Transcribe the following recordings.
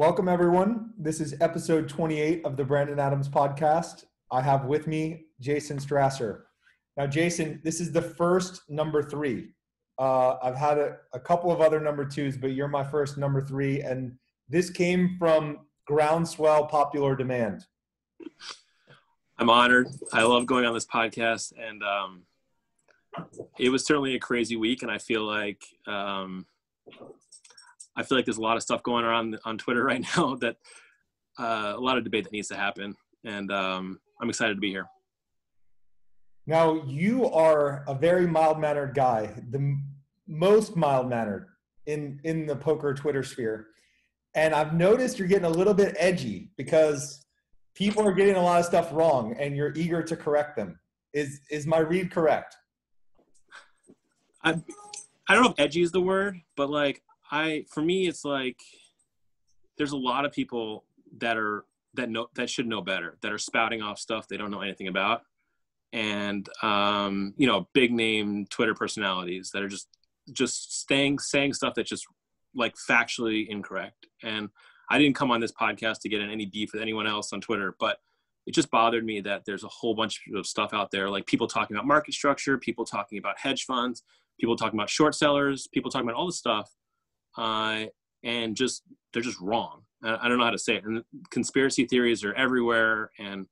Welcome, everyone. This is episode 28 of the Brandon Adams podcast. I have with me Jason Strasser. Now, Jason, this is the first number three. Uh, I've had a, a couple of other number twos, but you're my first number three. And this came from groundswell popular demand. I'm honored. I love going on this podcast. And um, it was certainly a crazy week. And I feel like. Um, I feel like there's a lot of stuff going on on Twitter right now that uh, a lot of debate that needs to happen, and um, I'm excited to be here. Now you are a very mild mannered guy, the most mild mannered in in the poker Twitter sphere, and I've noticed you're getting a little bit edgy because people are getting a lot of stuff wrong, and you're eager to correct them. Is is my read correct? I I don't know if edgy is the word, but like I for me it's like there's a lot of people that are that know that should know better that are spouting off stuff they don't know anything about. And um, you know big name twitter personalities that are just just staying saying stuff that's just like factually incorrect. And i didn't come on this podcast to get in any beef with anyone else on twitter but it just bothered me that there's a whole bunch of stuff out there like people talking about market structure people talking about hedge funds people talking about short sellers people talking about all this stuff uh, and just they're just wrong. I, don't know how to say it. And conspiracy theories are everywhere, and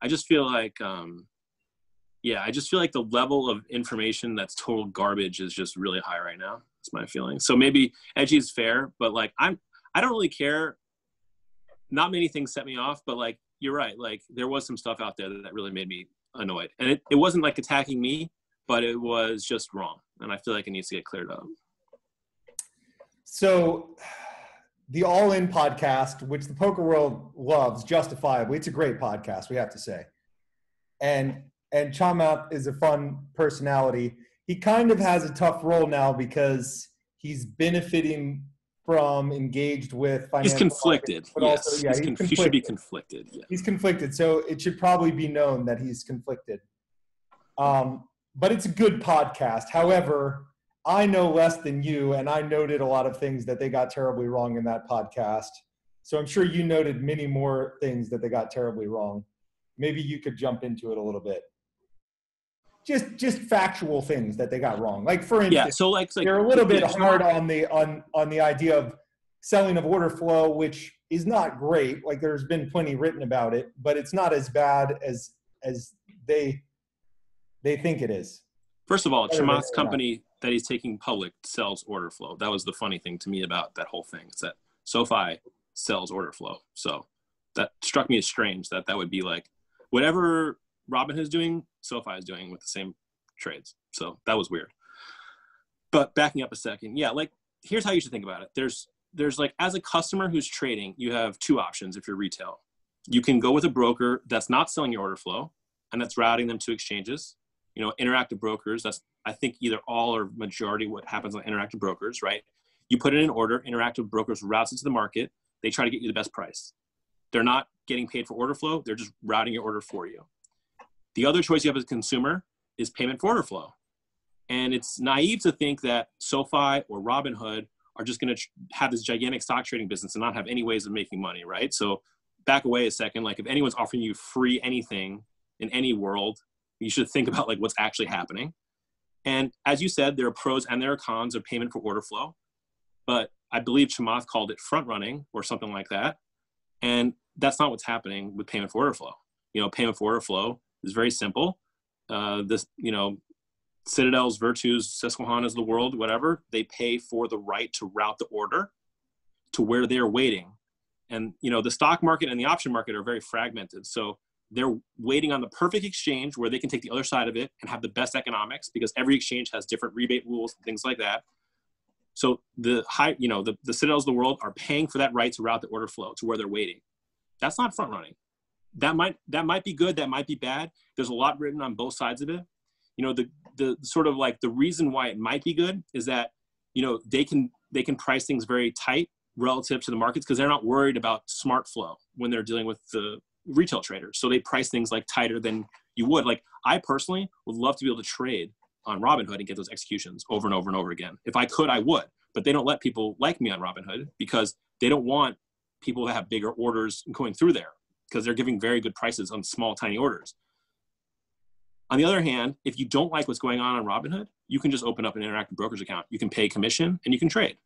I just feel like, um, yeah, I just feel like the level of information that's total garbage is just really high right now. That's my feeling. So maybe edgy is fair, but like I'm, I don't really care. Not many things set me off, but like you're right. Like there was some stuff out there that really made me annoyed, and it, it wasn't like attacking me, but it was just wrong, and I feel like it needs to get cleared up. So, the All In podcast, which the poker world loves justifiably, it's a great podcast, we have to say. And and Chamath is a fun personality. He kind of has a tough role now because he's benefiting from engaged with financial. He's conflicted. Markets, yes, also, yeah, he's he's conflicted. he should be conflicted. Yeah. He's conflicted, so it should probably be known that he's conflicted. Um, but it's a good podcast. However, I know less than you, and I noted a lot of things that they got terribly wrong in that podcast. So I'm sure you noted many more things that they got terribly wrong. Maybe you could jump into it a little bit. Just just factual things that they got wrong. Like for instance, yeah, so like, like they're a little bit hard on the on on the idea of selling of order flow, which is not great. Like there's been plenty written about it, but it's not as bad as as they they think it is. First of all, Chamath's company that he's taking public sells order flow. That was the funny thing to me about that whole thing. It's that SoFi sells order flow. So that struck me as strange that that would be like whatever Robinhood is doing, SoFi is doing with the same trades. So that was weird. But backing up a second, yeah, like here's how you should think about it. There's there's like as a customer who's trading, you have two options if you're retail. You can go with a broker that's not selling your order flow and that's routing them to exchanges. You know, interactive brokers, that's I think either all or majority what happens on interactive brokers, right? You put in an order, interactive brokers routes it to the market. They try to get you the best price. They're not getting paid for order flow. They're just routing your order for you. The other choice you have as a consumer is payment for order flow. And it's naive to think that SoFi or Robinhood are just going to have this gigantic stock trading business and not have any ways of making money, right? So back away a second. Like if anyone's offering you free anything in any world, you should think about like what's actually happening. And as you said, there are pros and there are cons of payment for order flow. But I believe Chamath called it front running or something like that. And that's not what's happening with payment for order flow. You know, payment for order flow is very simple. Uh, this, you know, Citadels, Virtus, Susquehanna's the world, whatever, they pay for the right to route the order to where they're waiting. And, you know, the stock market and the option market are very fragmented. So they're waiting on the perfect exchange where they can take the other side of it and have the best economics because every exchange has different rebate rules and things like that. So the high, you know, the, the citadels of the world are paying for that right to route the order flow to where they're waiting. That's not front running. That might that might be good. That might be bad. There's a lot written on both sides of it. You know, the the sort of like the reason why it might be good is that you know they can they can price things very tight relative to the markets because they're not worried about smart flow when they're dealing with the retail traders. So they price things like tighter than you would. Like I personally would love to be able to trade on Robinhood and get those executions over and over and over again. If I could, I would. But they don't let people like me on Robinhood because they don't want people that have bigger orders going through there because they're giving very good prices on small, tiny orders. On the other hand, if you don't like what's going on on Robinhood, you can just open up an interactive brokerage account. You can pay commission and you can trade.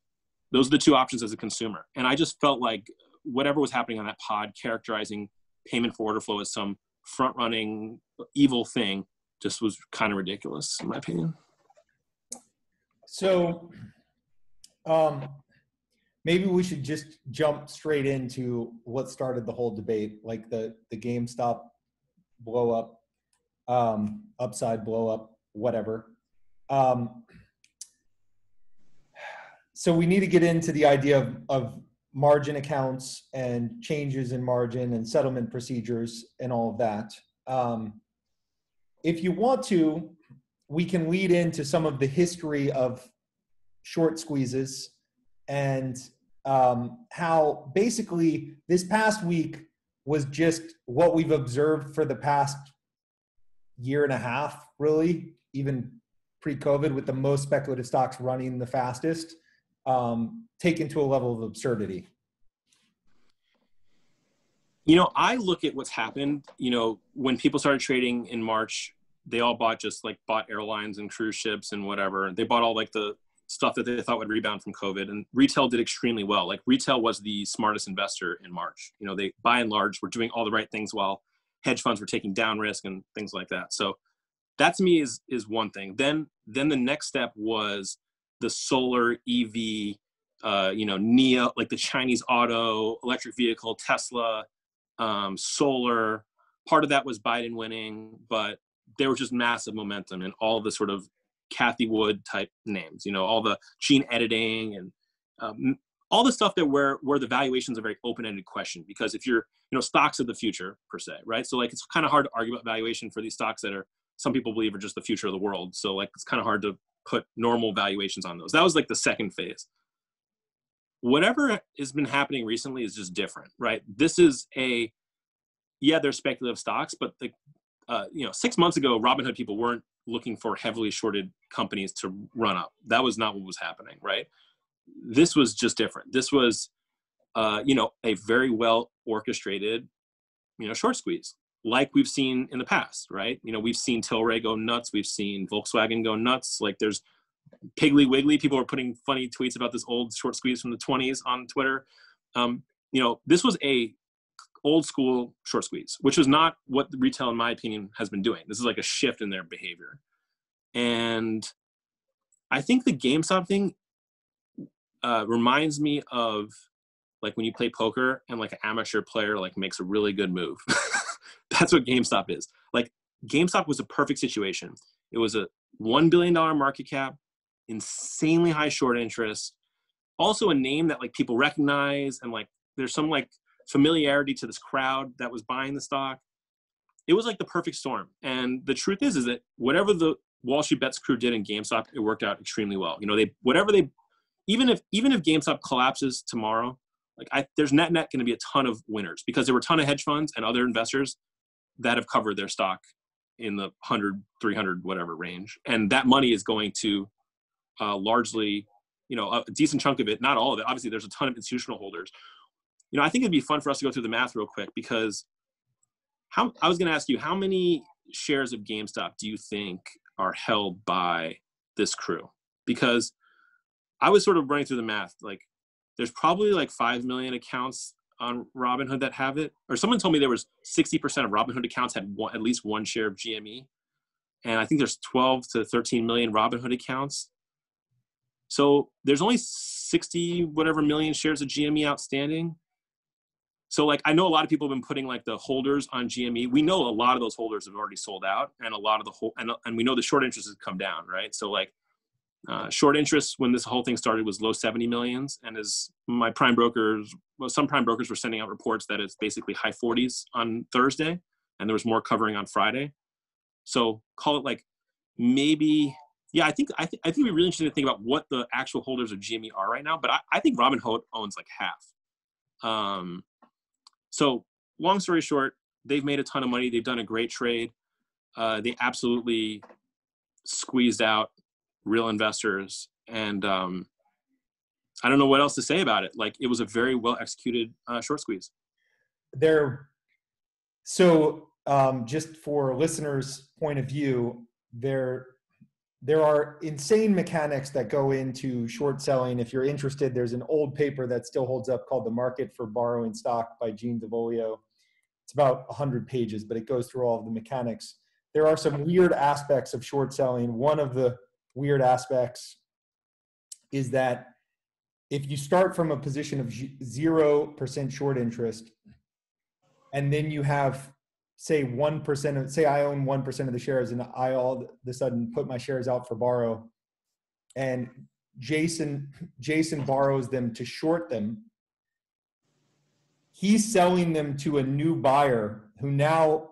Those are the two options as a consumer. And I just felt like whatever was happening on that pod, characterizing payment for order flow as some front running evil thing, just was kind of ridiculous, in my opinion. So, um, maybe we should just jump straight into what started the whole debate, like the the GameStop blow up, um, upside blow up, whatever. Um, so we need to get into the idea of, of margin accounts and changes in margin and settlement procedures and all of that. Um, if you want to, we can lead into some of the history of short squeezes and um, how basically this past week was just what we've observed for the past year and a half, really, even pre COVID, with the most speculative stocks running the fastest, um, taken to a level of absurdity. You know, I look at what's happened. You know, when people started trading in March, they all bought just like bought airlines and cruise ships and whatever. They bought all like the stuff that they thought would rebound from COVID. And retail did extremely well. Like retail was the smartest investor in March. You know, they by and large were doing all the right things while hedge funds were taking down risk and things like that. So that to me is is one thing. Then then the next step was the solar EV, uh, you know, NIO, like the Chinese auto, electric vehicle, Tesla, um, solar. Part of that was Biden winning, but there was just massive momentum and all the sort of Cathie Wood type names, you know, all the gene editing and um, all the stuff that where where the valuations are very open-ended question because if you're you know stocks of the future per se right so like it's kind of hard to argue about valuation for these stocks that are some people believe are just the future of the world so like it's kind of hard to put normal valuations on those that was like the second phase whatever has been happening recently is just different right this is a yeah they're speculative stocks but the uh, you know six months ago robinhood people weren't looking for heavily shorted companies to run up. That was not what was happening, right? This was just different. This was, uh, you know, a very well orchestrated, you know, short squeeze, like we've seen in the past, right? You know, we've seen Tilray go nuts. We've seen Volkswagen go nuts. Like there's Piggly Wiggly. People are putting funny tweets about this old short squeeze from the 20s on Twitter. Um, you know, this was a old school short squeeze, which was not what retail, in my opinion, has been doing. This is like a shift in their behavior. And I think the GameStop thing uh, reminds me of like when you play poker and like an amateur player like makes a really good move. That's what GameStop is. Like GameStop was a perfect situation. It was a $1 billion market cap, insanely high short interest, also a name that like people recognize and like there's some like familiarity to this crowd that was buying the stock. It was like the perfect storm. And the truth is, is that whatever the Wall Street Bets crew did in GameStop, it worked out extremely well. You know, they whatever they, even if even if GameStop collapses tomorrow, like I, there's net net going to be a ton of winners because there were a ton of hedge funds and other investors that have covered their stock in the 100 300 whatever range and that money is going to uh, largely you know a decent chunk of it not all of it obviously there's a ton of institutional holders you know, I think it'd be fun for us to go through the math real quick because how I was going to ask you how many shares of GameStop do you think are held by this crew? Because I was sort of running through the math. Like, there's probably like five million accounts on Robinhood that have it, or someone told me there was 60% of Robinhood accounts had one, at least one share of GME, and I think there's 12 to 13 million Robinhood accounts. So there's only 60 whatever million shares of GME outstanding. So like I know a lot of people have been putting like the holders on GME. We know a lot of those holders have already sold out, and a lot of the whole and and we know the short interest has come down, right? So like uh, short interest when this whole thing started was low 70 millions, and as my prime brokers, well, some prime brokers were sending out reports that it's basically high 40s on Thursday, and there was more covering on Friday. So call it like maybe yeah, I think I, th- I think be really interesting to think about what the actual holders of GME are right now. But I, I think Robinhood owns like half. Um, so, long story short, they've made a ton of money. They've done a great trade. Uh, they absolutely squeezed out real investors, and um, I don't know what else to say about it. Like it was a very well executed uh, short squeeze. There, so um, just for listeners' point of view, there there are insane mechanics that go into short selling. If you're interested, there's an old paper that still holds up called "The Market for Borrowing Stock" by Gene D'Avolio. It's about 100 pages, but it goes through all of the mechanics. There are some weird aspects of short selling. One of the weird aspects is that if you start from a position of zero percent short interest, and then you have say one percent of say I own one percent of the shares, and I all of a sudden put my shares out for borrow, and Jason Jason borrows them to short them. He's selling them to a new buyer who now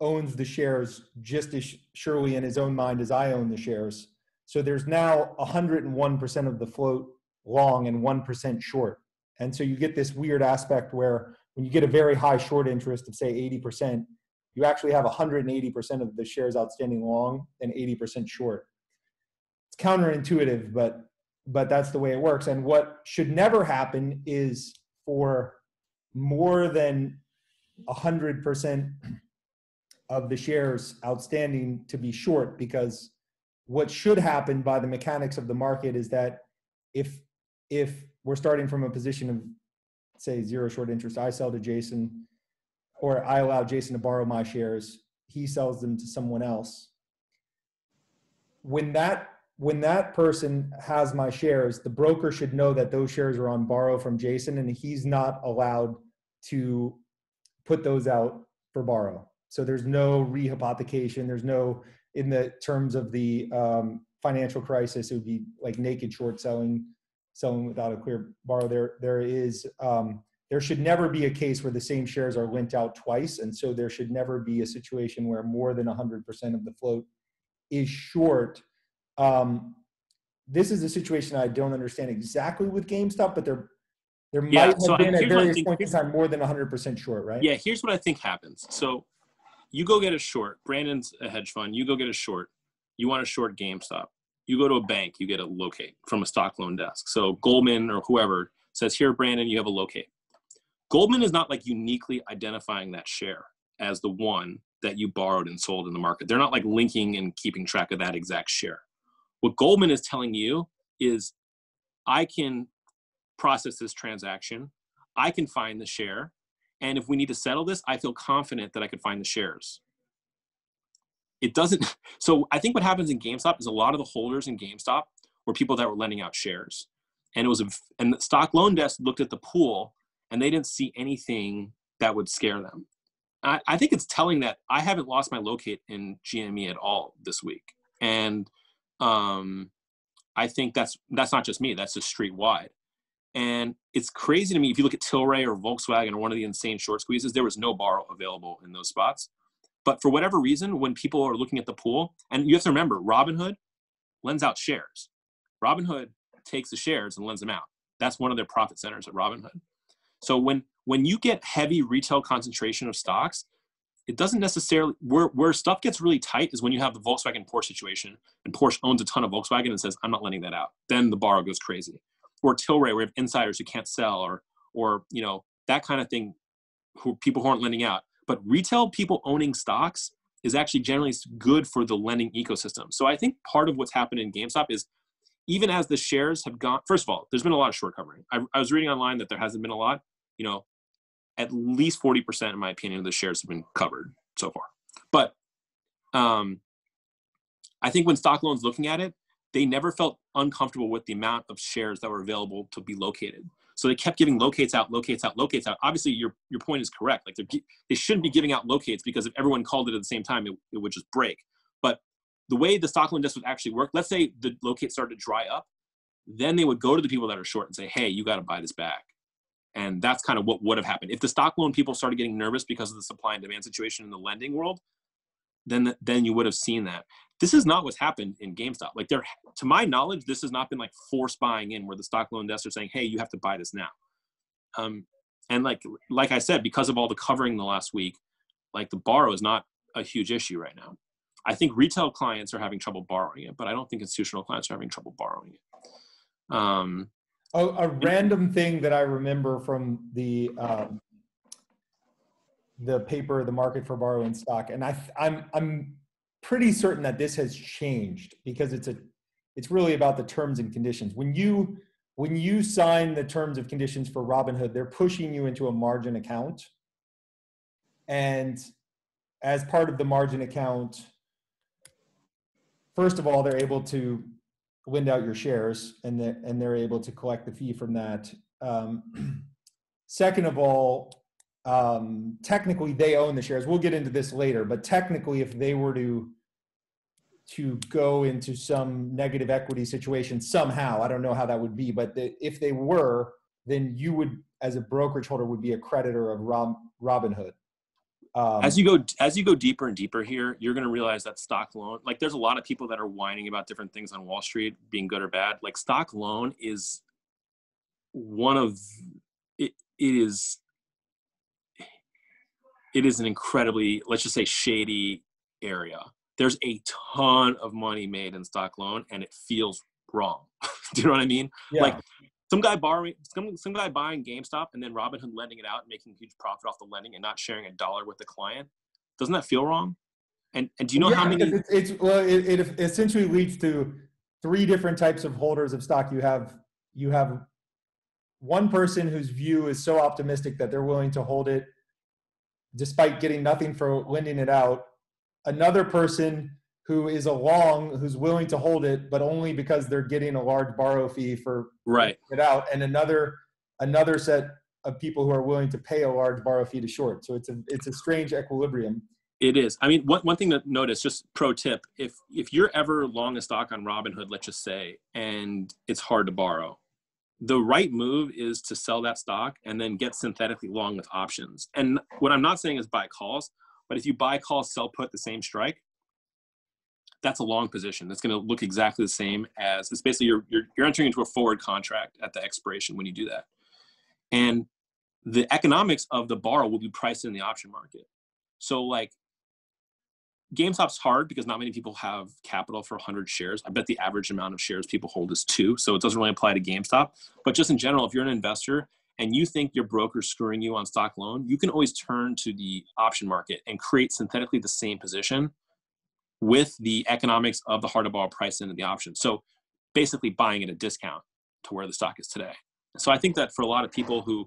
owns the shares just as surely in his own mind as I own the shares. So there's now 101% of the float long and 1% short. And so you get this weird aspect where when you get a very high short interest of say 80%, you actually have 180% of the shares outstanding long and 80% short. It's counterintuitive, but but that's the way it works. And what should never happen is for more than 100% of the shares outstanding to be short because what should happen by the mechanics of the market is that if if we're starting from a position of say zero short interest, I sell to Jason, or I allow Jason to borrow my shares, he sells them to someone else. When that when that person has my shares, the broker should know that those shares are on borrow from Jason, and he's not allowed to put those out for borrow. So there's no rehypothecation. There's no in the terms of the um, financial crisis, it would be like naked short selling selling without a clear borrow. There, there is, um, there should never be a case where the same shares are lent out twice, and so there should never be a situation where more than 100% of the float is short. Um, this is a situation I don't understand exactly with GameStop, but there there yeah, might have so been I, at various points in time more than 100% short, right? Yeah, here's what I think happens. So you go get a short. Brandon's a hedge fund. You go get a short. You want a short GameStop you go to a bank, you get a locate from a stock loan desk. So Goldman or whoever says, Here, Brandon, you have a locate. Goldman is not like uniquely identifying that share as the one that you borrowed and sold in the market. They're not like linking and keeping track of that exact share. What Goldman is telling you is, I can process this transaction, I can find the share, and if we need to settle this, I feel confident that I could find the shares. It doesn't so i think what happens in gamestop is a lot of the holders in gamestop were people that were lending out shares. And it was a and the stock loan desk looked at the pool and they didn't see anything that would scare them. I, I think it's telling that i haven't lost my locate in gme at all this week. And um i think that's that's not just me that's just street wide and it's crazy to me if you look at tilray or volkswagen or one of the insane short squeezes there was no borrow available in those spots but for whatever reason, when people are looking at the pool, and you have to remember, Robinhood lends out shares. Robinhood takes the shares and lends them out. That's one of their profit centers at Robinhood. So when when you get heavy retail concentration of stocks, it doesn't necessarily where where stuff gets really tight is when you have the Volkswagen Porsche situation and Porsche owns a ton of Volkswagen and says I'm not lending that out. Then the borrow goes crazy. Or Tilray, where you have insiders who can't sell, or or you know that kind of thing, who people who aren't lending out. But retail people owning stocks is actually generally good for the lending ecosystem. So I think part of what's happened in GameStop is even as the shares have gone, first of all, there's been a lot of short covering. I, I was reading online that there hasn't been a lot. You know, at least 40%, in my opinion, of the shares have been covered so far. But um, I think when stock loans looking at it, they never felt uncomfortable with the amount of shares that were available to be located. So they kept giving locates out, locates out, locates out. Obviously, your your point is correct. Like they shouldn't be giving out locates because if everyone called it at the same time, it, it would just break. But the way the stock loan desk would actually work, let's say the locate started to dry up, then they would go to the people that are short and say, "Hey, you got to buy this back." And that's kind of what would have happened if the stock loan people started getting nervous because of the supply and demand situation in the lending world. Then then you would have seen that. This is not what's happened in GameStop. Like there, to my knowledge, this has not been like force buying in where the stock loan desks are saying, "Hey, you have to buy this now." Um, and like like I said, because of all the covering the last week, like the borrow is not a huge issue right now. I think retail clients are having trouble borrowing it, but I don't think institutional clients are having trouble borrowing it. Um, A, a random thing that I remember from the um, the paper, the market for borrowing stock, and I, I'm I'm pretty certain that this has changed because it's a it's really about the terms and conditions. When you when you sign the terms of conditions for Robinhood, they're pushing you into a margin account. And as part of the margin account, first of all, they're able to lend out your shares and, the, and they're able to collect the fee from that. Um, second of all, um, technically they own the shares. We'll get into this later, but technically, if they were to to go into some negative equity situation somehow. I don't know how that would be, but the, if they were, then you would, as a brokerage holder, would be a creditor of Rob, Robinhood. Um, as you go as you go deeper and deeper here, you're going to realize that stock loan, like there's a lot of people that are whining about different things on Wall Street being good or bad. Like stock loan is one of it. It is it is an incredibly let's just say shady area there's a ton of money made in stock loan and it feels wrong. Do you know what I mean? Yeah. Like some guy borrowing some, some guy buying GameStop and then Robinhood lending it out and making a huge profit off the lending and not sharing a dollar with the client. Doesn't that feel wrong? And and do you know yeah, how many it's, it's well it, it essentially leads to three different types of holders of stock. You have you have one person whose view is so optimistic that they're willing to hold it despite getting nothing for lending it out another person who is a long who's willing to hold it but only because they're getting a large borrow fee for right. it out and another another set of people who are willing to pay a large borrow fee to short. So it's a it's a strange equilibrium. It is. I mean one, one thing to notice just pro tip if if you're ever long a stock on robinhood let's just say and it's hard to borrow the right move is to sell that stock and then get synthetically long with options and what i'm not saying is buy calls but if you buy, call, sell, put the same strike, that's a long position. That's going to look exactly the same as it's basically you're, you're, you're entering into a forward contract at the expiration when you do that. And the economics of the borrow will be priced in the option market. So like GameStop's hard because not many people have capital for 100 shares. I bet the average amount of shares people hold is two, so it doesn't really apply to GameStop. But just in general, if you're an investor and you think your broker's screwing you on stock loan, you can always turn to the option market and create synthetically the same position with the economics of the hard to borrow price into the option. So basically buying at a discount to where the stock is today. So I think that for a lot of people who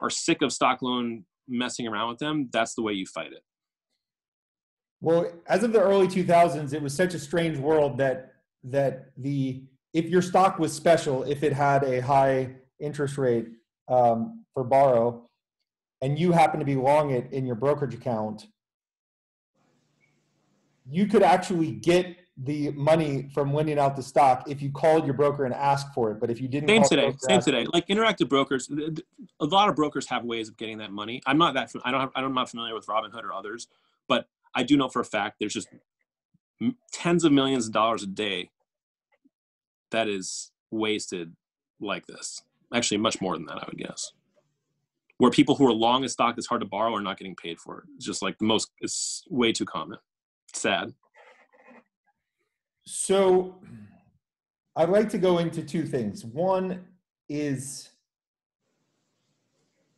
are sick of stock loan messing around with them, that's the way you fight it. Well, as of the early 2000s, it was such a strange world that that the if your stock was special, if it had a high interest rate, um, for borrow and you happen to be long it in your brokerage account, you could actually get the money from lending out the stock if you called your broker and asked for it. But if you didn't, same today, same today. Like interactive brokers, a lot of brokers have ways of getting that money. I'm not that I don't have, I'm not familiar with Robinhood or others, but I do know for a fact there's just tens of millions of dollars a day that is wasted like this. Actually, much more than that, I would guess. Where people who are long a stock that's hard to borrow are not getting paid for it. It's just like the most, it's way too common. sad. So I'd like to go into two things. One is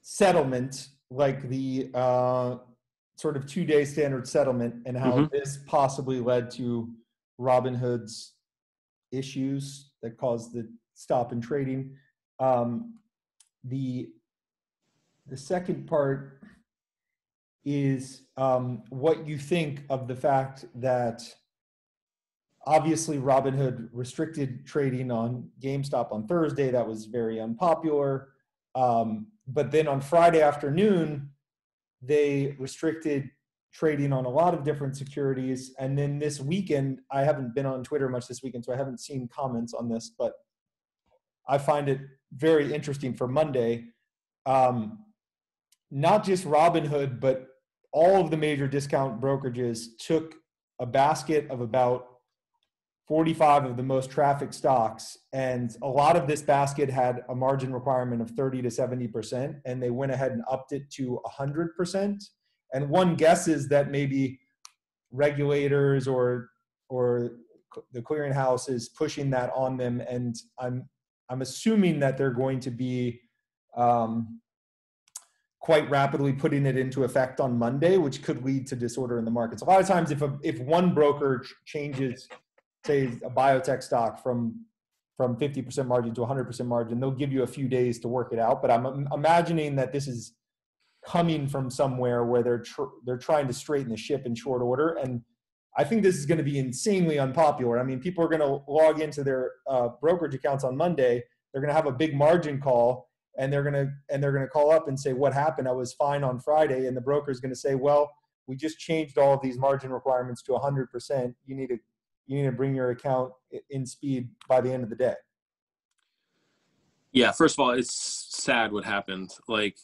settlement, like the uh, sort of two day standard settlement, and how mm-hmm. this possibly led to Robinhood's issues that caused the stop in trading. Um, the the second part is um, what you think of the fact that obviously Robinhood restricted trading on GameStop on Thursday. That was very unpopular. Um, but then on Friday afternoon, they restricted trading on a lot of different securities. And then this weekend, I haven't been on Twitter much this weekend, so I haven't seen comments on this, but I find it very interesting for Monday. Um, not just Robinhood, but all of the major discount brokerages took a basket of about 45 of the most traffic stocks. And a lot of this basket had a margin requirement of 30 to 70%. And they went ahead and upped it to 100%. And one guesses that maybe regulators or, or the clearinghouse is pushing that on them. And I'm I'm assuming that they're going to be um, quite rapidly putting it into effect on Monday, which could lead to disorder in the markets. A lot of times, if a, if one broker changes, say a biotech stock from from 50% margin to 100% margin, they'll give you a few days to work it out. But I'm imagining that this is coming from somewhere where they're tr- they're trying to straighten the ship in short order, and I think this is going to be insanely unpopular. I mean, people are going to log into their uh, brokerage accounts on Monday. They're going to have a big margin call, and they're going to and they're going to call up and say, "What happened? I was fine on Friday." And the broker is going to say, "Well, we just changed all of these margin requirements to 100%. You need to you need to bring your account in speed by the end of the day." Yeah, first of all, it's sad what happened. Like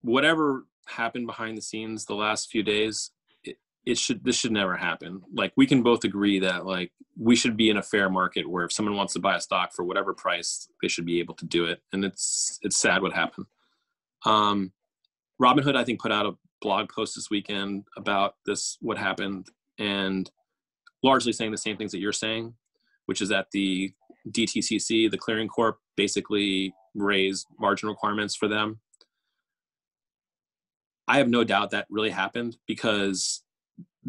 whatever happened behind the scenes the last few days, it should this should never happen like we can both agree that like we should be in a fair market where if someone wants to buy a stock for whatever price they should be able to do it and it's it's sad what happened um robinhood i think put out a blog post this weekend about this what happened and largely saying the same things that you're saying which is that the dtcc the clearing corp basically raised margin requirements for them I have no doubt that really happened because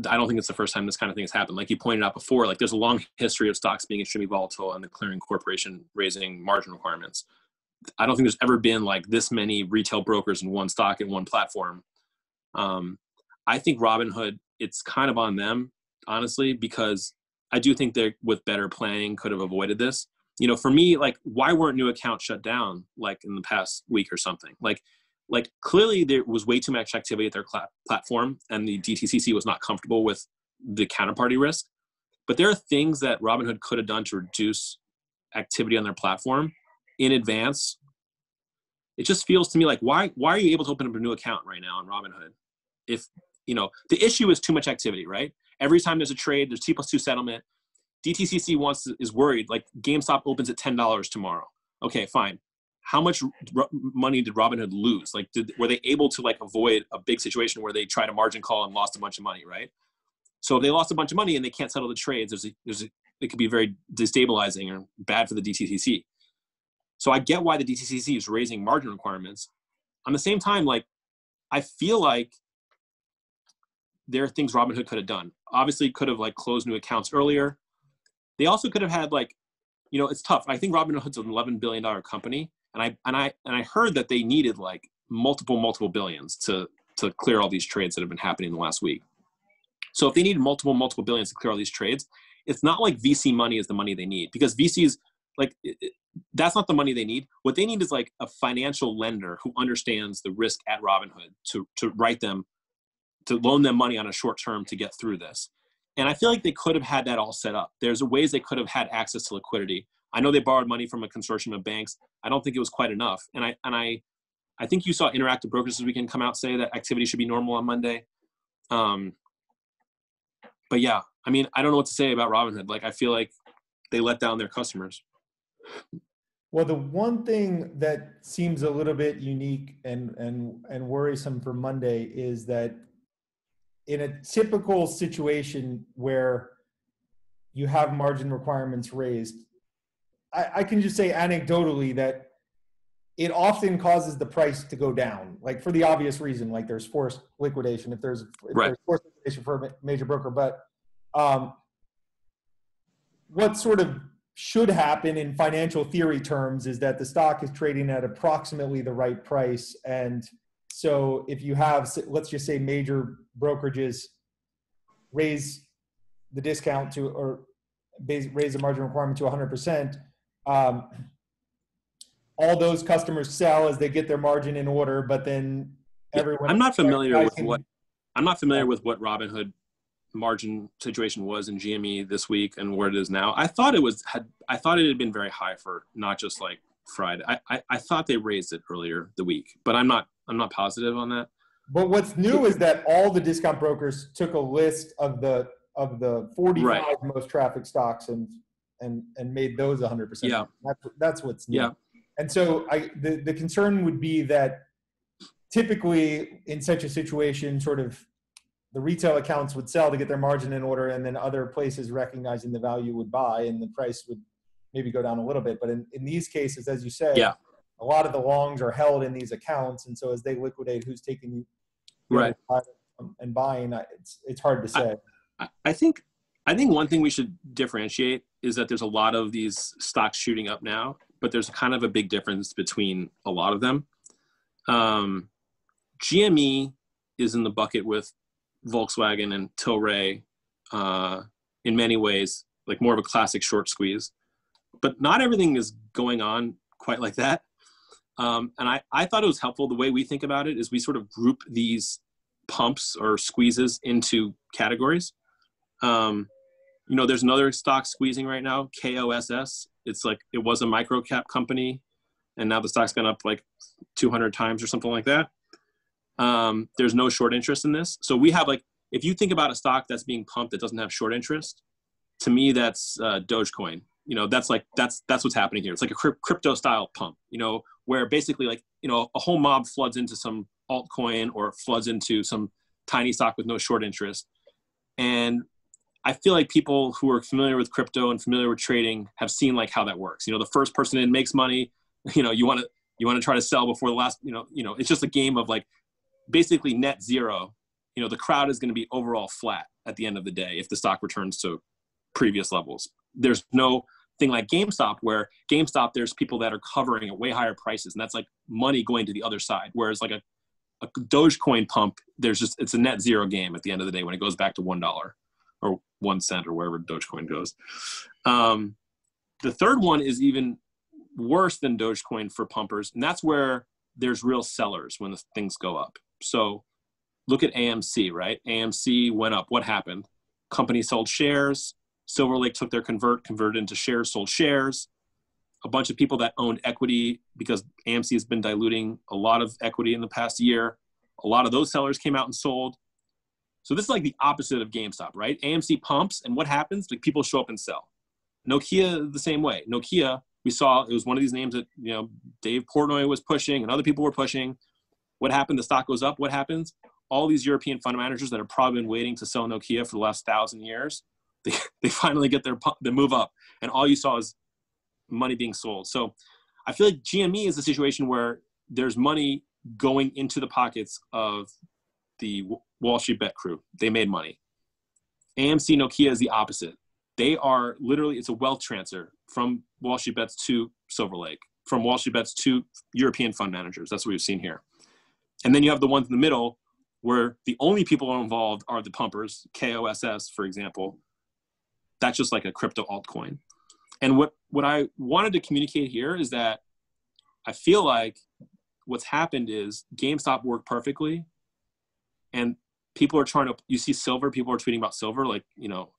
I don't think it's the first time this kind of thing has happened. Like you pointed out before, like there's a long history of stocks being extremely volatile and the clearing corporation raising margin requirements. I don't think there's ever been like this many retail brokers in one stock in one platform. Um, I think Robinhood, it's kind of on them, honestly, because I do think they with better planning could have avoided this. You know, for me, like why weren't new accounts shut down like in the past week or something? Like like clearly there was way too much activity at their cl- platform and the DTCC was not comfortable with the counterparty risk. But there are things that Robinhood could have done to reduce activity on their platform in advance. It just feels to me like why why are you able to open up a new account right now on Robinhood? If you know the issue is too much activity, right? Every time there's a trade, there's T plus two settlement. DTCC wants to, is worried like GameStop opens at ten dollars tomorrow. Okay, fine how much money did Robinhood lose? Like, did, were they able to like avoid a big situation where they tried a margin call and lost a bunch of money, right? So if they lost a bunch of money and they can't settle the trades, there's a, there's a, it could be very destabilizing or bad for the DTCC. So I get why the DTCC is raising margin requirements. On the same time, like, I feel like there are things Robinhood could have done. Obviously, could have like closed new accounts earlier. They also could have had like, you know, it's tough. I think Robinhood's an 11 billion dollar company and I and I and I heard that they needed like multiple multiple billions to to clear all these trades that have been happening in the last week. So if they need multiple multiple billions to clear all these trades, it's not like VC money is the money they need because VCs like it, that's not the money they need. What they need is like a financial lender who understands the risk at Robinhood to to write them to loan them money on a short term to get through this. And I feel like they could have had that all set up. There's ways they could have had access to liquidity. I know they borrowed money from a consortium of banks. I don't think it was quite enough. And I and I I think you saw Interactive Brokers this weekend come out say that activity should be normal on Monday. Um, but yeah, I mean, I don't know what to say about Robinhood. Like, I feel like they let down their customers. Well, the one thing that seems a little bit unique and and and worrisome for Monday is that in a typical situation where you have margin requirements raised, I, I can just say anecdotally that it often causes the price to go down, like for the obvious reason, like there's forced liquidation if there's, if right. there's forced liquidation for a major broker. But um, what sort of should happen in financial theory terms is that the stock is trading at approximately the right price. And so if you have, let's just say, major brokerages raise the discount to or raise the margin requirement to 100%, um, all those customers sell as they get their margin in order, but then everyone. I'm not familiar with what I'm not familiar with what Robinhood margin situation was in GME this week and where it is now. I thought it was had I thought it had been very high for not just like Friday. I, I, I thought they raised it earlier the week, but I'm not I'm not positive on that. But what's new is that all the discount brokers took a list of the of the 45 right. most traffic stocks and and and made those 100%. Yeah. That's, that's what's new. Yeah. And so I the, the concern would be that typically in such a situation, sort of the retail accounts would sell to get their margin in order, and then other places recognizing the value would buy, and the price would maybe go down a little bit. But in, in these cases, as you say, yeah. A lot of the longs are held in these accounts, and so as they liquidate, who's taking right and buying, it's it's hard to say. I, I think I think one thing we should differentiate is that there's a lot of these stocks shooting up now, but there's kind of a big difference between a lot of them. Um, GME is in the bucket with Volkswagen and Tilray uh, in many ways, like more of a classic short squeeze. But not everything is going on quite like that. Um, and I, I thought it was helpful. The way we think about it is we sort of group these pumps or squeezes into categories. Um, you know, there's another stock squeezing right now, KOSS. It's like it was a micro cap company, and now the stock's gone up like 200 times or something like that. Um, there's no short interest in this. So we have like, if you think about a stock that's being pumped that doesn't have short interest, to me that's uh, Dogecoin. You know, that's like that's that's what's happening here. It's like a crypto style pump. You know, where basically like you know a whole mob floods into some altcoin or floods into some tiny stock with no short interest, and I feel like people who are familiar with crypto and familiar with trading have seen like how that works. You know, the first person in makes money. You know, you want to you want to try to sell before the last. You know, you know, it's just a game of like basically net zero. You know, the crowd is going to be overall flat at the end of the day if the stock returns to previous levels. There's no thing like GameStop where GameStop there's people that are covering at way higher prices and that's like money going to the other side. Whereas like a a Dogecoin pump, there's just it's a net zero game at the end of the day when it goes back to one dollar or one cent or wherever Dogecoin goes. Um, the third one is even worse than Dogecoin for pumpers, and that's where there's real sellers when the things go up. So look at AMC, right? AMC went up. What happened? Company sold shares. Silver Lake took their convert, converted into shares, sold shares. A bunch of people that owned equity because AMC has been diluting a lot of equity in the past year. A lot of those sellers came out and sold. So this is like the opposite of GameStop, right? AMC pumps, and what happens? Like people show up and sell. Nokia the same way. Nokia, we saw it was one of these names that you know Dave Portnoy was pushing, and other people were pushing. What happened? The stock goes up. What happens? All these European fund managers that have probably been waiting to sell Nokia for the last thousand years, they, they finally get their they move up, and all you saw is money being sold. So I feel like GME is a situation where there's money going into the pockets of the Wall Street Bet crew. They made money. AMC Nokia is the opposite. They are literally, it's a wealth transfer from Wall Street Bets to Silver Lake, from Wall Street Bets to European fund managers. That's what we've seen here. And then you have the ones in the middle where the only people involved are the pumpers, KOSS, for example. That's just like a crypto altcoin. And what, what I wanted to communicate here is that I feel like what's happened is GameStop worked perfectly and people are trying to you see silver people are tweeting about silver like you know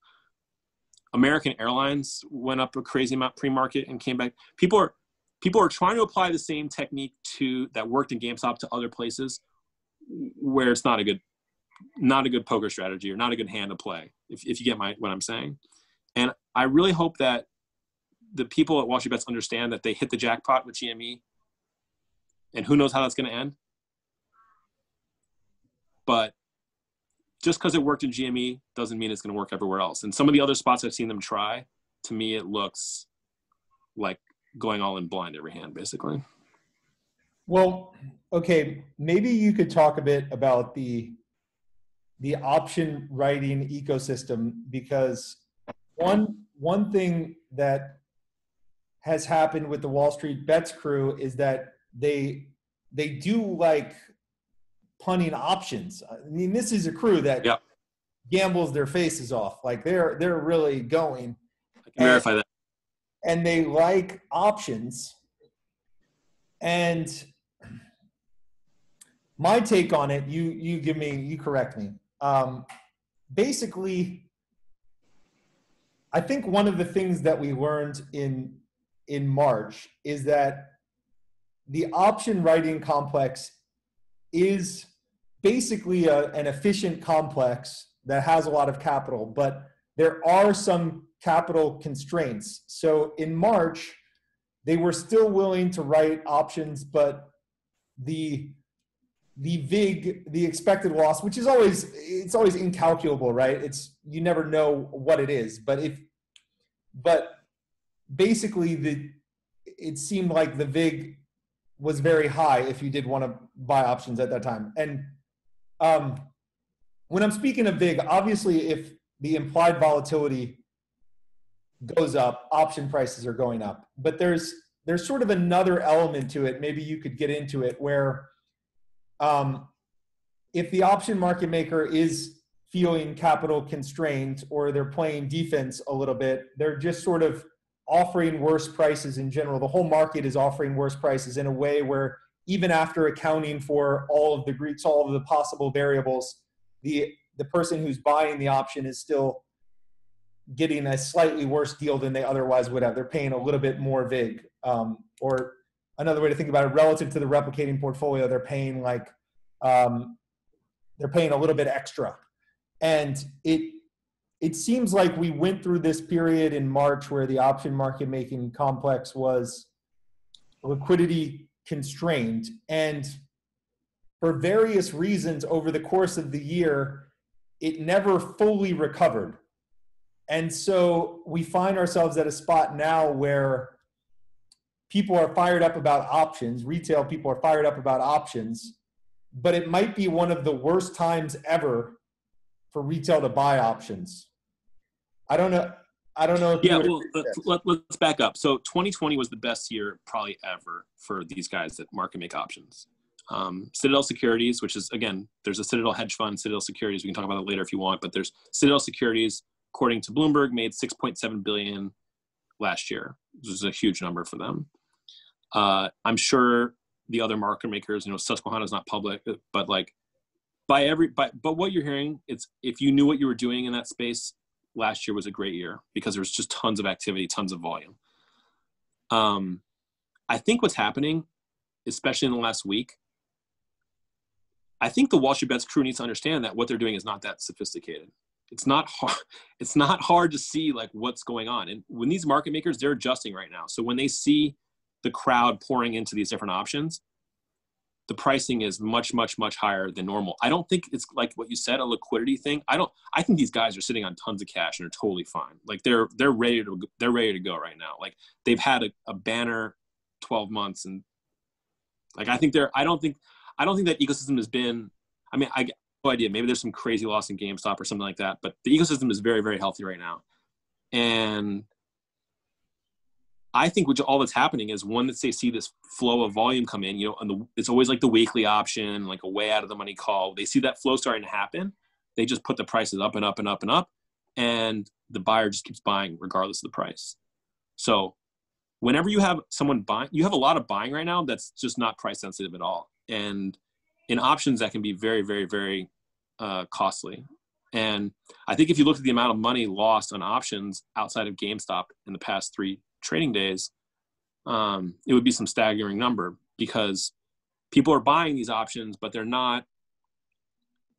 american airlines went up a crazy amount pre-market and came back people are people are trying to apply the same technique to that worked in gamestop to other places where it's not a good not a good poker strategy or not a good hand to play if, if you get my what i'm saying and i really hope that the people at wall street bets understand that they hit the jackpot with gme and who knows how that's going to end but just because it worked in GME doesn't mean it's going to work everywhere else. And some of the other spots I've seen them try, to me, it looks like going all in blind every hand, basically. Well, okay, maybe you could talk a bit about the the option writing ecosystem because one one thing that has happened with the Wall Street Bets crew is that they they do like punting options. I mean, this is a crew that yep. gambles their faces off. Like they're they're really going. I can and, verify that. And they like options. And my take on it, you you give me, you correct me. Um, basically, I think one of the things that we learned in in March is that the option writing complex is basically a, an efficient complex that has a lot of capital, but there are some capital constraints. So in March, they were still willing to write options, but the the vig the expected loss which is always it's always incalculable right? It's you never know what it is but if but basically the it seemed like the vig was very high if you did want to buy options at that time. And um, when i'm speaking of vig obviously if the implied volatility goes up option prices are going up. But there's there's sort of another element to it. Maybe you could get into it where um, if the option market maker is feeling capital constrained or they're playing defense a little bit they're just sort of offering worse prices in general. The whole market is offering worse prices in a way where even after accounting for all of the Greeks, all of the possible variables, the the person who's buying the option is still getting a slightly worse deal than they otherwise would have. They're paying a little bit more vig, um, or another way to think about it, relative to the replicating portfolio, they're paying like um, they're paying a little bit extra, and it it seems like we went through this period in March where the option market making complex was liquidity constrained. And for various reasons over the course of the year, it never fully recovered. And so we find ourselves at a spot now where people are fired up about options, retail people are fired up about options, but it might be one of the worst times ever for retail to buy options. I don't know. I don't know. yeah, well, let, us back up. So 2020 was the best year probably ever for these guys that market make options. Um, Citadel Securities, which is again, there's a Citadel hedge fund, Citadel Securities. We can talk about it later if you want, but there's Citadel Securities, according to Bloomberg, made 6.7 billion last year. This is a huge number for them. Uh, I'm sure the other market makers, you know, Susquehanna is not public, but like by every, by, but what you're hearing, it's if you knew what you were doing in that space, last year was a great year because there was just tons of activity, tons of volume. Um, I think what's happening, especially in the last week, I think the Wall Street Bets crew needs to understand that what they're doing is not that sophisticated. It's not hard. It's not hard to see like what's going on. And when these market makers, they're adjusting right now. So when they see the crowd pouring into these different options, the pricing is much much much higher than normal. I don't think it's like what you said a liquidity thing. I don't i think these guys are sitting on tons of cash and are totally fine. Like they're they're ready to they're ready to go right now. Like they've had a, a banner 12 months and like i think they're i don't think i don't think that ecosystem has been i mean i no idea. Maybe there's some crazy loss in gamestop or something like that but the ecosystem is very very healthy right now. And I think which all that's happening is one that they see this flow of volume come in, you know, and the, it's always like the weekly option, like a way out of the money call. They see that flow starting to happen. They just put the prices up and up and up and up, and the buyer just keeps buying regardless of the price. So, whenever you have someone buying, you have a lot of buying right now that's just not price sensitive at all, and in options that can be very, very, very uh, costly. And I think if you look at the amount of money lost on options outside of GameStop in the past three trading days, um, it would be some staggering number because people are buying these options, but they're not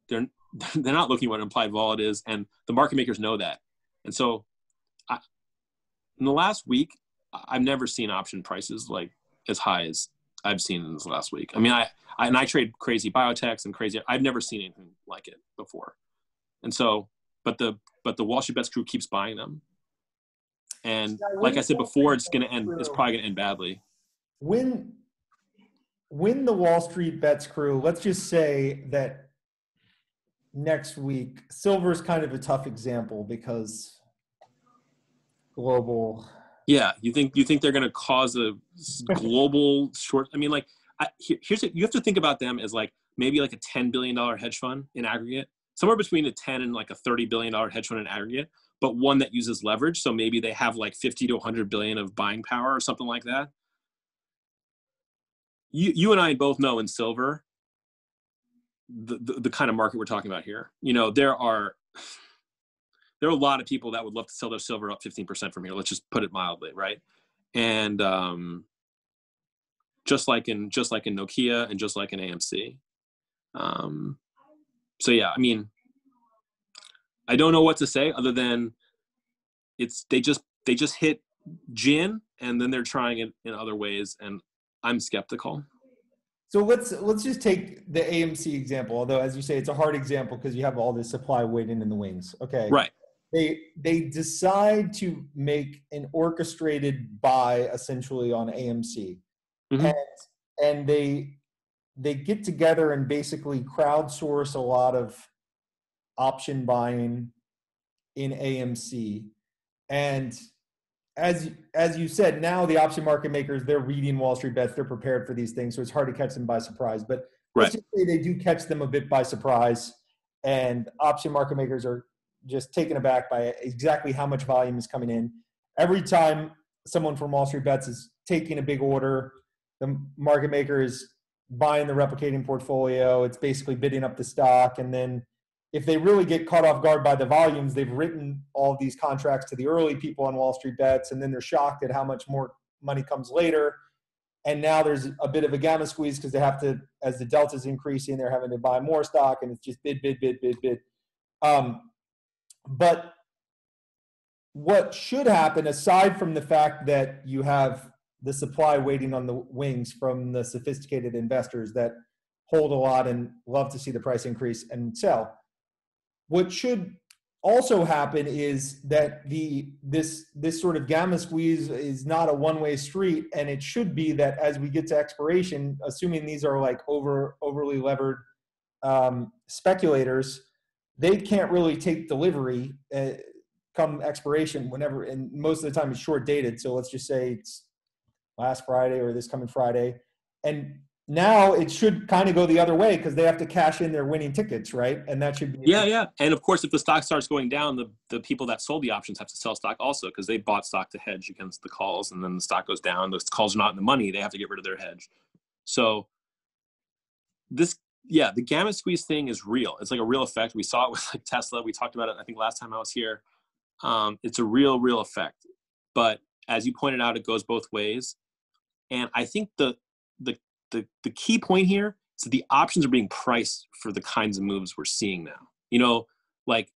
they're they're not looking what implied vol is, and the market makers know that. And so, I, in the last week, I've never seen option prices like as high as I've seen in this last week. I mean, I, I and I trade crazy biotechs and crazy. I've never seen anything like it before. And so, but the but the Wall Street Bets crew keeps buying them, and like I said before, it's going to end. It's probably going to end badly. When when the Wall Street bets crew, let's just say that next week, silver is kind of a tough example because global. Yeah, you think you think they're going to cause a global short? I mean, like, I, here's it. You have to think about them as like maybe like a ten billion dollar hedge fund in aggregate, somewhere between a ten and like a thirty billion dollar hedge fund in aggregate but one that uses leverage. So maybe they have like 50 to 100 billion of buying power or something like that. You, you and I both know in silver, the, the, the kind of market we're talking about here. You know, there are there are a lot of people that would love to sell their silver up 15% from here. Let's just put it mildly, right? And um, just like in just like in Nokia and just like in AMC. Um, so yeah, I mean, I don't know what to say other than it's they just they just hit gin and then they're trying it in other ways and I'm skeptical. So let's let's just take the AMC example. Although as you say, it's a hard example because you have all this supply waiting in the wings. Okay. Right. they they decide to make an orchestrated buy essentially on AMC, Mhm. and and they they get together and basically crowdsource a lot of option buying in AMC, and as as you said, now the option market makers they're reading Wall Street bets, they're prepared for these things, so it's hard to catch them by surprise. But let's just say they do catch them a bit by surprise, and option market makers are just taken aback by exactly how much volume is coming in. Every time someone from Wall Street bets is taking a big order, the market maker is buying the replicating portfolio. It's basically bidding up the stock, and then if they really get caught off guard by the volumes, they've written all these contracts to the early people on Wall Street bets, and then they're shocked at how much more money comes later. And now there's a bit of a gamma squeeze because they have to, as the delta's increasing, they're having to buy more stock, and it's just bid, bid, bid, bid, bid. Um, but what should happen, aside from the fact that you have the supply waiting on the wings from the sophisticated investors that hold a lot and love to see the price increase and sell, what should also happen is that the this this sort of gamma squeeze is not a one-way street and it should be that as we get to expiration assuming these are like over overly levered um, speculators they can't really take delivery uh, come expiration whenever and most of the time it's short dated. So let's just say it's last friday or this coming friday. And now it should kind of go the other way because they have to cash in their winning tickets right and that should be Yeah, yeah. And of course, if the stock starts going down, the, the people that sold the options have to sell stock also because they bought stock to hedge against the calls. And then the stock goes down, those calls are not in the money. They have to get rid of their hedge. So, this, yeah, the gamma squeeze thing is real. It's like a real effect. We saw it with like Tesla. We talked about it, I think, last time I was here. Um, it's a real, real effect. But as you pointed out, it goes both ways. And I think the, the, the, the key point here is that the options are being priced for the kinds of moves we're seeing now. You know, like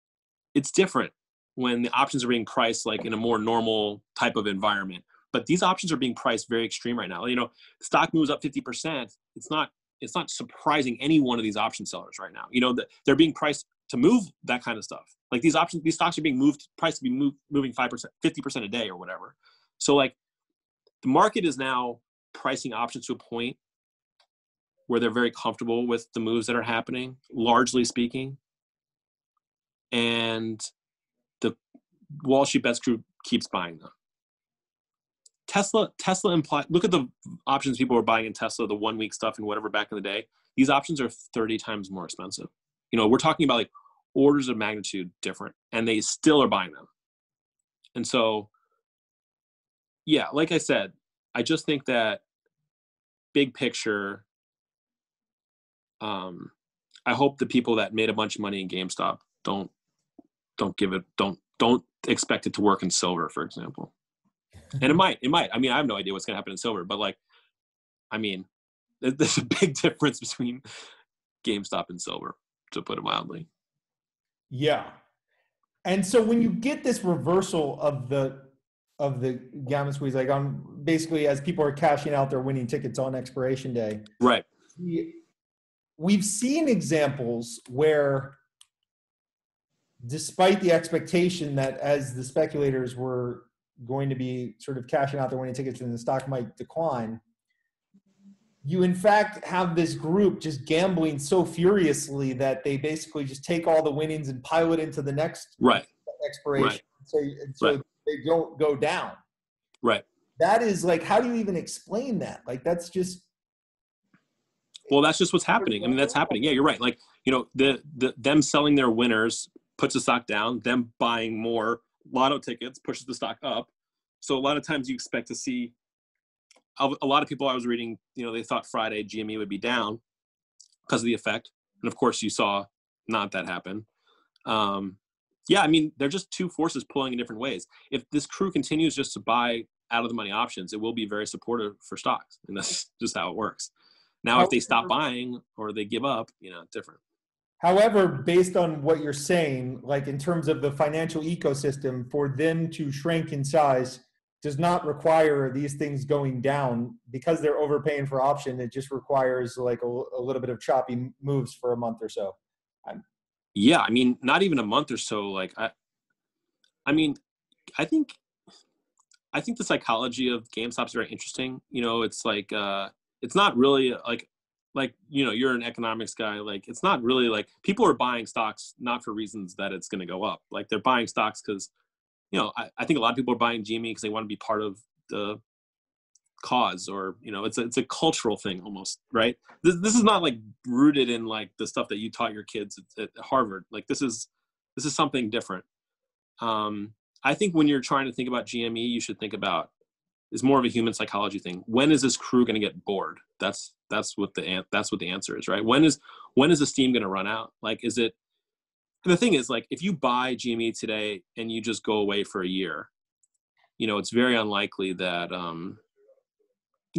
it's different when the options are being priced like in a more normal type of environment. But these options are being priced very extreme right now. You know, stock moves up 50%. It's not it's not surprising any one of these option sellers right now. You know, that they're being priced to move that kind of stuff. Like these options, these stocks are being moved, priced to be moved, moving 5%, 50% a day or whatever. So like the market is now pricing options to a point where they're very comfortable with the moves that are happening, largely speaking. And the Wall Street Bets group keeps buying them. Tesla, Tesla implied, look at the options people were buying in Tesla, the one week stuff and whatever back in the day. These options are 30 times more expensive. You know, we're talking about like orders of magnitude different, and they still are buying them. And so, yeah, like I said, I just think that big picture, um, I hope the people that made a bunch of money in GameStop don't don't give it don't don't expect it to work in silver, for example. And it might, it might. I mean, I have no idea what's going to happen in silver, but like, I mean, there's a big difference between GameStop and silver, to put it mildly. Yeah. And so when you get this reversal of the of the gamma squeeze, like on basically as people are cashing out their winning tickets on expiration day, Right. We've seen examples where despite the expectation that as the speculators were going to be sort of cashing out their winning tickets and the stock might decline you in fact have this group just gambling so furiously that they basically just take all the winnings and pile it into the next Right. expiration Right. so, so Right. they don't go down Right. that is like how do you even explain that like that's just Well, that's just what's happening. I mean, that's happening. Yeah, you're right. Like, you know, the, the them selling their winners puts the stock down. Them buying more lotto tickets pushes the stock up. So a lot of times you expect to see a lot of people I was reading, you know, they thought Friday GME would be down because of the effect, and of course you saw not that happen. Um, yeah, I mean, they're just two forces pulling in different ways. If this crew continues just to buy out of the money options, it will be very supportive for stocks, and that's just how it works. Now, if they stop buying or they give up, you know, different. However, based on what you're saying, like in terms of the financial ecosystem, for them to shrink in size does not require these things going down because they're overpaying for option. It just requires like a, a little bit of choppy moves for a month or so. Yeah, I mean, not even a month or so. Like, I, I mean, I think I think the psychology of GameStop is very interesting. You know, it's like uh, it's not really like like you know you're an economics guy. Like it's not really like people are buying stocks not for reasons that it's going to go up. Like they're buying stocks because you know I, I think a lot of people are buying GME because they want to be part of the cause or you know it's a, it's a cultural thing almost right this, this is not like rooted in like the stuff that you taught your kids at, at harvard like this is this is something different um i think when you're trying to think about gme you should think about is more of a human psychology thing when is this crew going to get bored that's that's what the that's what the answer is right when is when is the steam going to run out like is it and the thing is like if you buy gme today and you just go away for a year you know it's very unlikely that um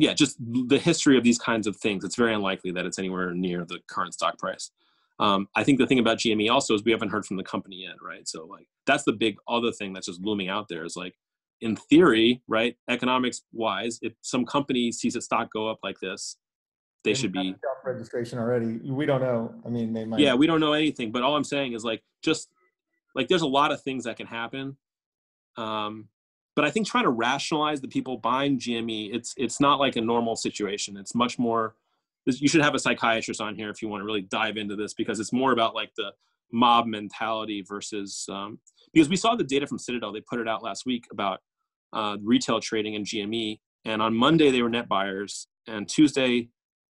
yeah, just the history of these kinds of things, it's very unlikely that it's anywhere near the current stock price. Um, I think the thing about GME also is we haven't heard from the company yet, right? So like that's the big other thing that's just looming out there is like in theory, right, economics wise, if some company sees a stock go up like this, they should be registration already. We don't know. I mean, they might. Yeah, we don't know anything. But all I'm saying is like just like there's a lot of things that can happen. Um, but I think trying to rationalize the people buying GME, it's it's not like a normal situation. It's much more. You should have a psychiatrist on here if you want to really dive into this because it's more about like the mob mentality versus um, because we saw the data from Citadel. They put it out last week about uh, retail trading and GME, and on Monday they were net buyers, and Tuesday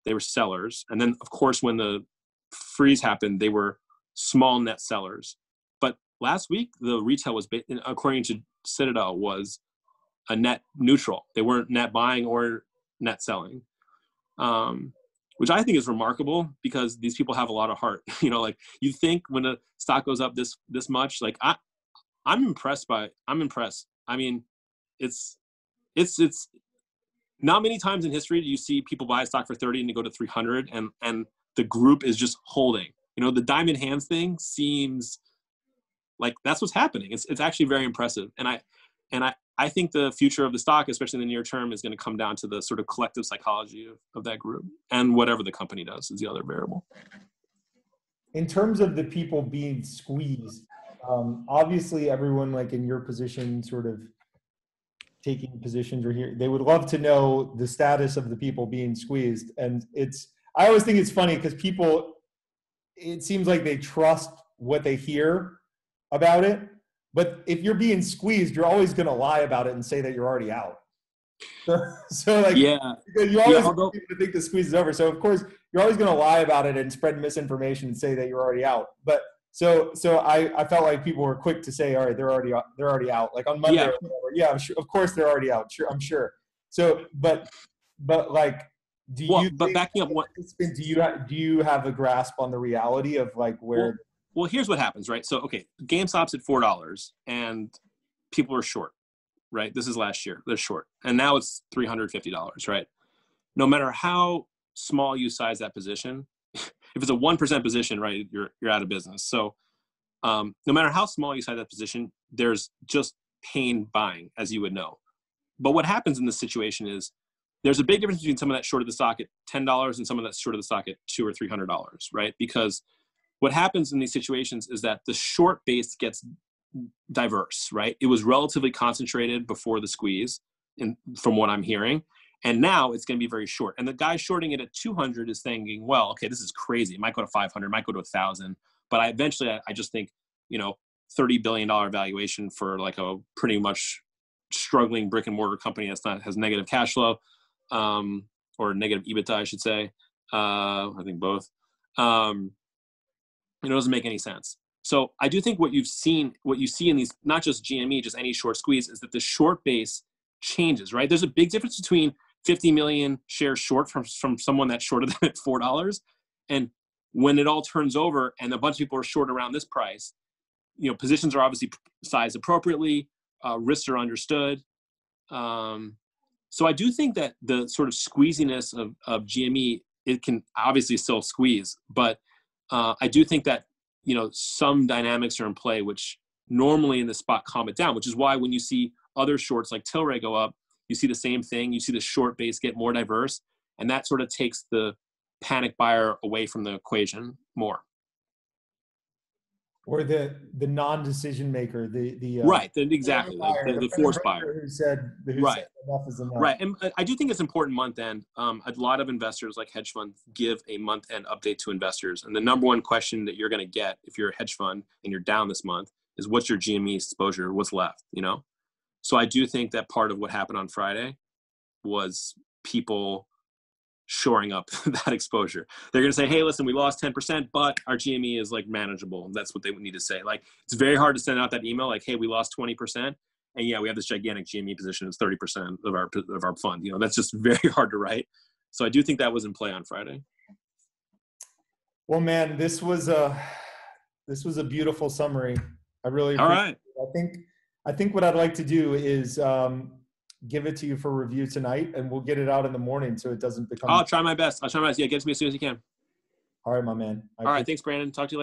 they were sellers, and then of course when the freeze happened, they were small net sellers. But last week the retail was according to Citadel was a net neutral. They weren't net buying or net selling, um, which I think is remarkable because these people have a lot of heart. you know, like you think when a stock goes up this this much, like I, I'm impressed by. I'm impressed. I mean, it's it's it's not many times in history do you see people buy a stock for 30 and they go to 300 and and the group is just holding you know the diamond hands thing seems like that's what's happening. It's it's actually very impressive, and I and I I think the future of the stock, especially in the near term, is going to come down to the sort of collective psychology of, of that group, and whatever the company does is the other variable. In terms of the people being squeezed, um, obviously everyone like in your position, sort of taking positions or here, they would love to know the status of the people being squeezed, and it's I always think it's funny because people, it seems like they trust what they hear about it. But if you're being squeezed, you're always going to lie about it and say that you're already out. So, so like, yeah, you always yeah, although, think the squeeze is over. So of course, you're always going to lie about it and spread misinformation and say that you're already out. But so, so I, I felt like people were quick to say, all right, they're already, they're already out. Like on Monday, yeah, yeah I'm sure, of course they're already out. Sure, I'm sure. So, but, but like, do well, you? But backing up, what do you do? You have a grasp on the reality of like where well, well, here's what happens, right? So, okay, GameStop's at four dollars, and people are short, right? This is last year; they're short, and now it's three hundred fifty dollars, right? No matter how small you size that position, if it's a one percent position, right, you're you're out of business. So, um, no matter how small you size that position, there's just pain buying, as you would know. But what happens in this situation is there's a big difference between someone that of the stock at ten dollars and someone that's of the stock at two or three hundred dollars, right? Because what happens in these situations is that the short base gets diverse, right? It was relatively concentrated before the squeeze, and from what I'm hearing. And now it's going to be very short. And the guy shorting it at 200 is thinking, well, okay, this is crazy. It might go to 500, might go to 1,000. But I eventually, I, I just think, you know, $30 billion valuation for like a pretty much struggling brick and mortar company that's not has negative cash flow um, or negative EBITDA, I should say. Uh, I think both. Um, it doesn't make any sense. So I do think what you've seen, what you see in these, not just GME, just any short squeeze, is that the short base changes, right? There's a big difference between 50 million shares short from, from someone that's shorter than at $4. And when it all turns over and a bunch of people are short around this price, you know, positions are obviously sized appropriately, uh, risks are understood. Um, so I do think that the sort of squeeziness of, of GME, it can obviously still squeeze, but uh, I do think that you know some dynamics are in play which normally in the spot calm it down, which is why when you see other shorts like Tilray go up, you see the same thing. You see the short base get more diverse, and that sort of takes the panic buyer away from the equation more. or the the non-decision maker, the the uh, right, the, exactly, like buyer, the, the friend force buyer. who said who Right. said enough is enough. Right, and I- I do think it's important month end. Um, a lot of investors, like hedge funds, give a month end update to investors, and the number one question that you're going to get if you're a hedge fund and you're down this month is, "What's your GME exposure? What's left?" You know. So I do think that part of what happened on Friday was people shoring up that exposure. They're going to say, "Hey, listen, we lost 10%, but our GME is like manageable." That's what they would need to say. Like it's very hard to send out that email like, "Hey, we lost 20%." and yeah, we have this gigantic GME position. It's thirty percent of our of our fund. You know, that's just very hard to write. So I do think that was in play on Friday. Well, man, this was a this was a beautiful summary. I really All appreciate right. it. I think I think what I'd like to do is um, give it to you for review tonight, and we'll get it out in the morning so it doesn't become. I'll try my best. I'll try my best. Yeah, get to me as soon as you can. All right, my man. I All right. Thanks, Brandon. Talk to you later.